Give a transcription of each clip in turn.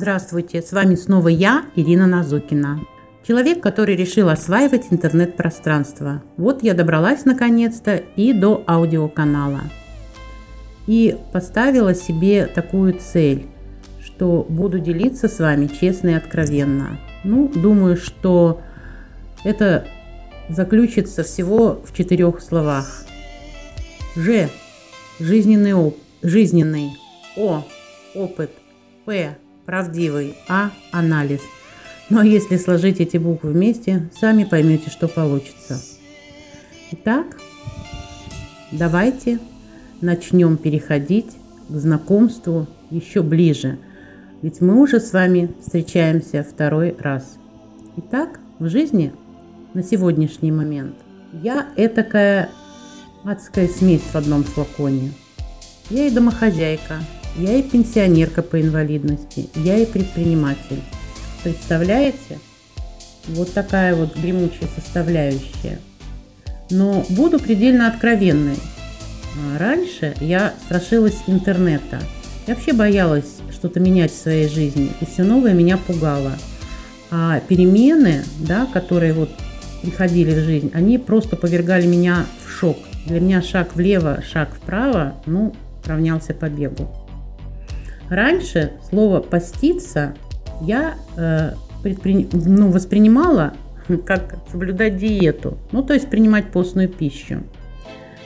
Здравствуйте, с вами снова я, Ирина Назукина. Человек, который решил осваивать интернет-пространство. Вот я добралась наконец-то и до аудиоканала. И поставила себе такую цель, что буду делиться с вами честно и откровенно. Ну, думаю, что это заключится всего в четырех словах. Ж. Жизненный, оп- жизненный. О. Опыт. П правдивый, а анализ. Но если сложить эти буквы вместе, сами поймете, что получится. Итак, давайте начнем переходить к знакомству еще ближе. Ведь мы уже с вами встречаемся второй раз. Итак, в жизни на сегодняшний момент я этакая адская смесь в одном флаконе. Я и домохозяйка, я и пенсионерка по инвалидности, я и предприниматель. Представляете? Вот такая вот гремучая составляющая. Но буду предельно откровенной. А раньше я страшилась интернета. Я вообще боялась что-то менять в своей жизни, и все новое меня пугало. А перемены, да, которые вот приходили в жизнь, они просто повергали меня в шок. Для меня шаг влево, шаг вправо, ну, равнялся побегу. Раньше слово «поститься» я э, предпри... ну, воспринимала как соблюдать диету, ну то есть принимать постную пищу.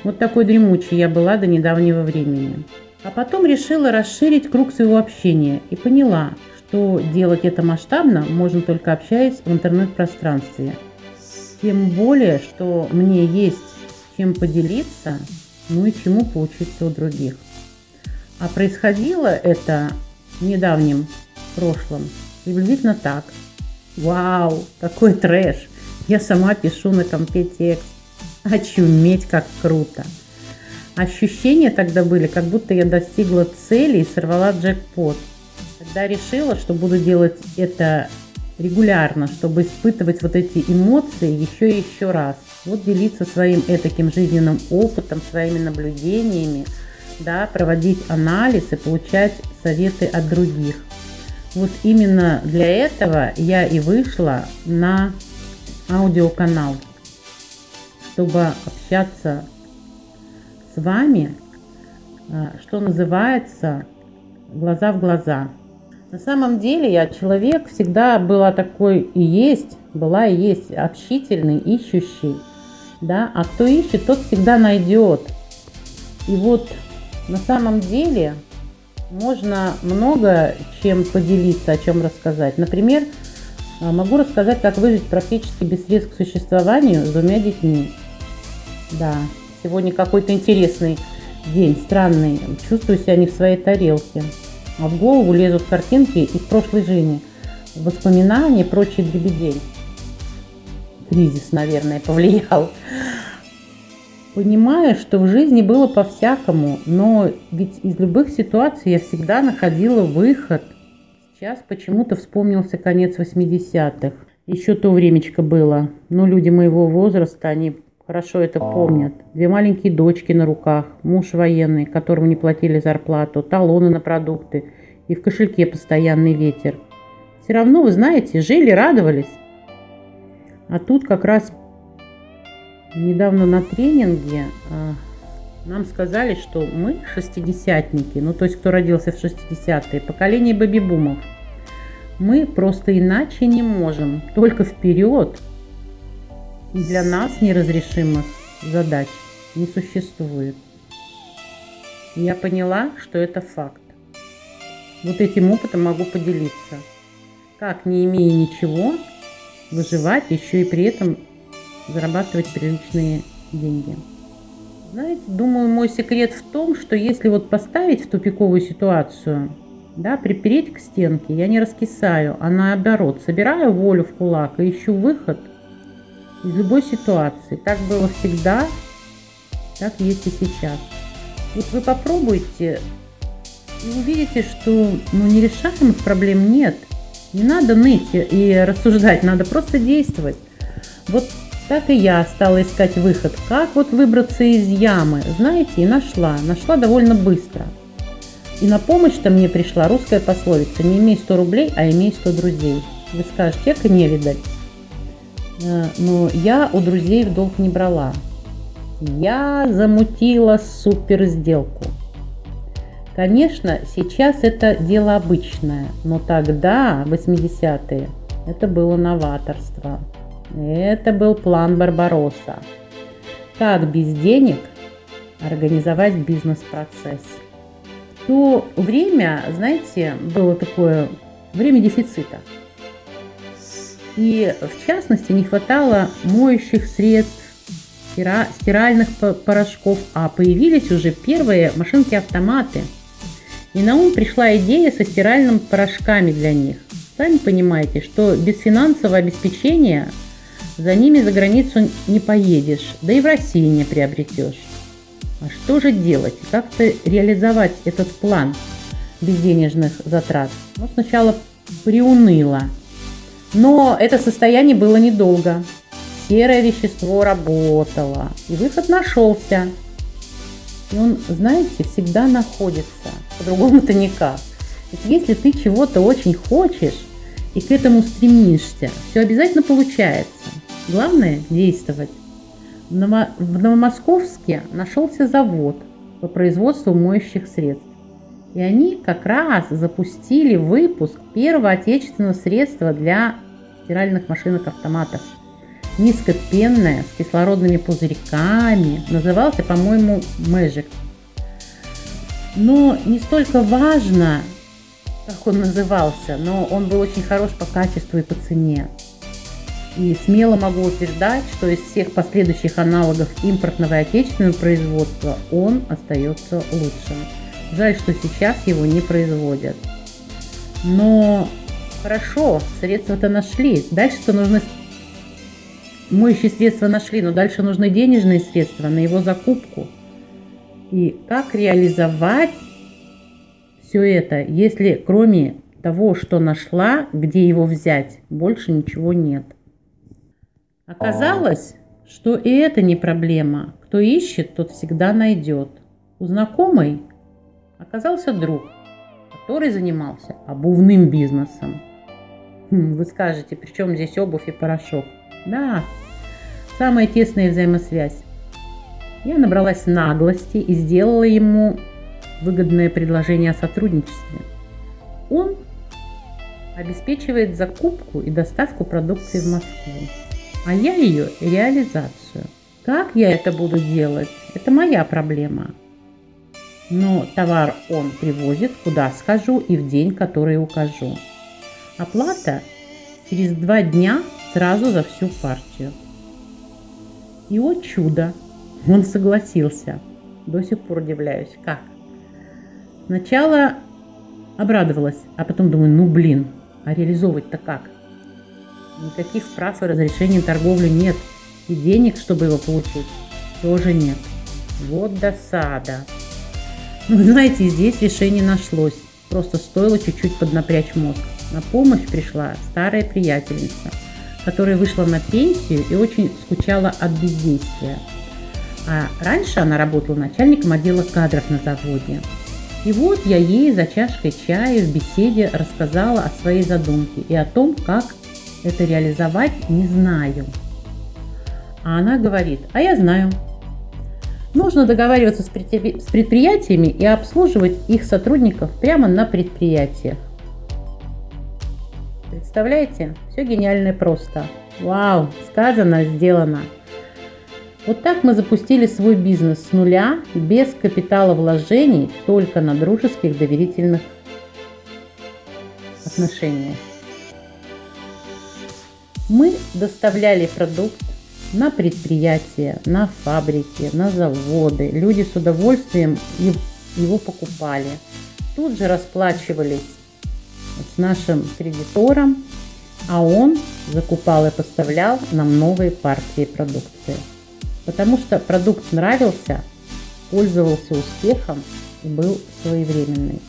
Вот такой дремучей я была до недавнего времени. А потом решила расширить круг своего общения и поняла, что делать это масштабно можно только общаясь в интернет-пространстве. Тем более, что мне есть чем поделиться, ну и чему поучиться у других. А происходило это в недавнем прошлом приблизительно так. Вау, какой трэш! Я сама пишу на компе текст. Очуметь, как круто! Ощущения тогда были, как будто я достигла цели и сорвала джекпот. Тогда решила, что буду делать это регулярно, чтобы испытывать вот эти эмоции еще и еще раз. Вот делиться своим этаким жизненным опытом, своими наблюдениями – да, проводить анализ и получать советы от других. Вот именно для этого я и вышла на аудиоканал, чтобы общаться с вами, а, что называется, глаза в глаза. На самом деле я человек всегда была такой и есть, была и есть общительный, ищущий. Да? А кто ищет, тот всегда найдет. И вот на самом деле можно много чем поделиться, о чем рассказать. Например, а, могу рассказать, как выжить практически без средств к существованию с двумя детьми. Да, сегодня какой-то интересный день, странный. Чувствую себя не в своей тарелке. А в голову лезут картинки из прошлой жизни, воспоминания, прочий дребедень. Кризис, наверное, повлиял. Понимая, что в жизни было по-всякому, но ведь из любых ситуаций я всегда находила выход. Сейчас почему-то вспомнился конец 80-х. Еще то времечко было. Но люди моего возраста, они хорошо это помнят. Две маленькие дочки на руках, муж военный, которому не платили зарплату, талоны на продукты и в кошельке постоянный ветер. Все равно, вы знаете, жили, радовались. А тут как раз недавно на тренинге а, нам сказали, что мы шестидесятники, ну то есть кто родился в 60-е, поколение бэби-бумов, мы просто иначе не можем, только вперед. И для нас неразрешимых задач не существует. я поняла, что это факт. Вот этим опытом могу поделиться. Как, не имея ничего, выживать еще и при этом зарабатывать приличные деньги. Знаете, думаю, мой секрет в том, что если вот поставить в тупиковую ситуацию, да, припереть к стенке, я не раскисаю, а наоборот, собираю волю в кулак и ищу выход из любой ситуации. Так было всегда, так есть и сейчас. Вот вы попробуйте и увидите, что ну, нерешаемых проблем нет. Не надо ныть и рассуждать, надо просто действовать. Вот так и я стала искать выход, как вот выбраться из ямы. Знаете, и нашла. Нашла довольно быстро. И на помощь-то мне пришла русская пословица «Не имей 100 рублей, а имей 100 друзей». Вы скажете, эко не видать. Э, но я у друзей в долг не брала. Я замутила супер сделку. Конечно, сейчас это дело обычное, но тогда, 80-е, это было новаторство. Это был план Барбаросса. Как без денег организовать бизнес-процесс. В то время, знаете, было такое время дефицита. И в частности не хватало моющих средств, стиральных порошков, а появились уже первые машинки-автоматы. И на ум пришла идея со стиральными порошками для них. Сами понимаете, что без финансового обеспечения за ними за границу не поедешь, да и в России не приобретешь. А что же делать? Как-то реализовать этот план без денежных затрат? Ну, сначала приуныло. Но это состояние было недолго. Серое вещество работало, и выход нашелся. И он, знаете, всегда находится. По-другому-то никак. Если ты чего-то очень хочешь и к этому стремишься, все обязательно получается. Главное – действовать. В Новомосковске нашелся завод по производству моющих средств. И они как раз запустили выпуск первого отечественного средства для стиральных машинок-автоматов. Низкопенное, с кислородными пузырьками. Назывался, по-моему, Magic. Но не столько важно, как он назывался, но он был очень хорош по качеству и по цене. И смело могу утверждать, что из всех последующих аналогов импортного и отечественного производства он остается лучшим. Жаль, что сейчас его не производят. Но хорошо, средства-то нашли. Дальше-то нужно... Моющие средства нашли, но дальше нужны денежные средства на его закупку. И как реализовать все это, если кроме того, что нашла, где его взять, больше ничего нет. Оказалось, что и это не проблема. Кто ищет, тот всегда найдет. У знакомой оказался друг, который занимался обувным бизнесом. Хм, вы скажете, при чем здесь обувь и порошок? Да, самая тесная взаимосвязь. Я набралась наглости и сделала ему выгодное предложение о сотрудничестве. Он обеспечивает закупку и доставку продукции в Москву а я ее реализацию. Как я это буду делать, это моя проблема. Но товар он привозит, куда скажу и в день, который укажу. Оплата через два дня сразу за всю партию. И о чудо, он согласился. До сих пор удивляюсь, как. Сначала обрадовалась, а потом думаю, ну блин, а реализовывать-то как? Никаких прав и разрешений торговли нет. И денег, чтобы его получить, тоже нет. Вот досада. Ну, знаете, здесь решение нашлось. Просто стоило чуть-чуть поднапрячь мозг. На помощь пришла старая приятельница, которая вышла на пенсию и очень скучала от бездействия. А раньше она работала начальником отдела кадров на заводе. И вот я ей за чашкой чая в беседе рассказала о своей задумке и о том, как это реализовать не знаю. А она говорит, а я знаю. Нужно договариваться с предприятиями и обслуживать их сотрудников прямо на предприятиях. Представляете? Все гениально и просто. Вау, сказано, сделано. Вот так мы запустили свой бизнес с нуля, без капитала вложений, только на дружеских доверительных отношениях. Мы доставляли продукт на предприятия, на фабрики, на заводы. Люди с удовольствием его покупали. Тут же расплачивались с нашим кредитором, а он закупал и поставлял нам новые партии продукции. Потому что продукт нравился, пользовался успехом и был своевременный.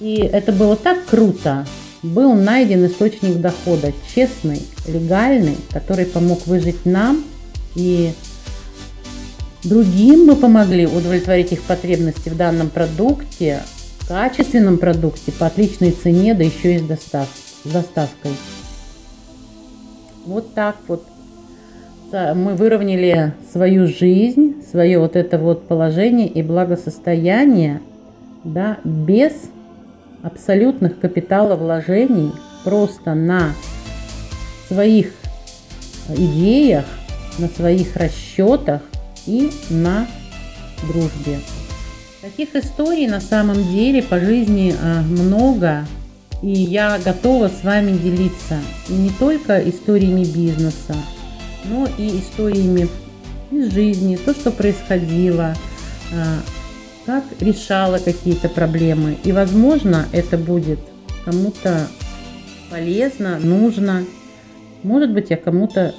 И это было так круто, был найден источник дохода, честный, легальный, который помог выжить нам и другим мы помогли удовлетворить их потребности в данном продукте, качественном продукте по отличной цене, да еще и с, достав, с доставкой. Вот так вот мы выровняли свою жизнь, свое вот это вот положение и благосостояние, да, без абсолютных капиталовложений, просто на своих идеях, на своих расчетах и на дружбе. Таких историй на самом деле по жизни э, много, и я готова с вами делиться. И не только историями бизнеса, но и историями из жизни, то, что происходило, как решала какие-то проблемы. И, возможно, это будет кому-то полезно, нужно. Может быть, я кому-то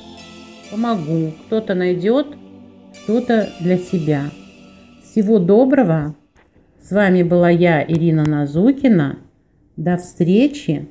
помогу, кто-то найдет что-то для себя. Всего доброго! С вами была я, Ирина Назукина. До встречи!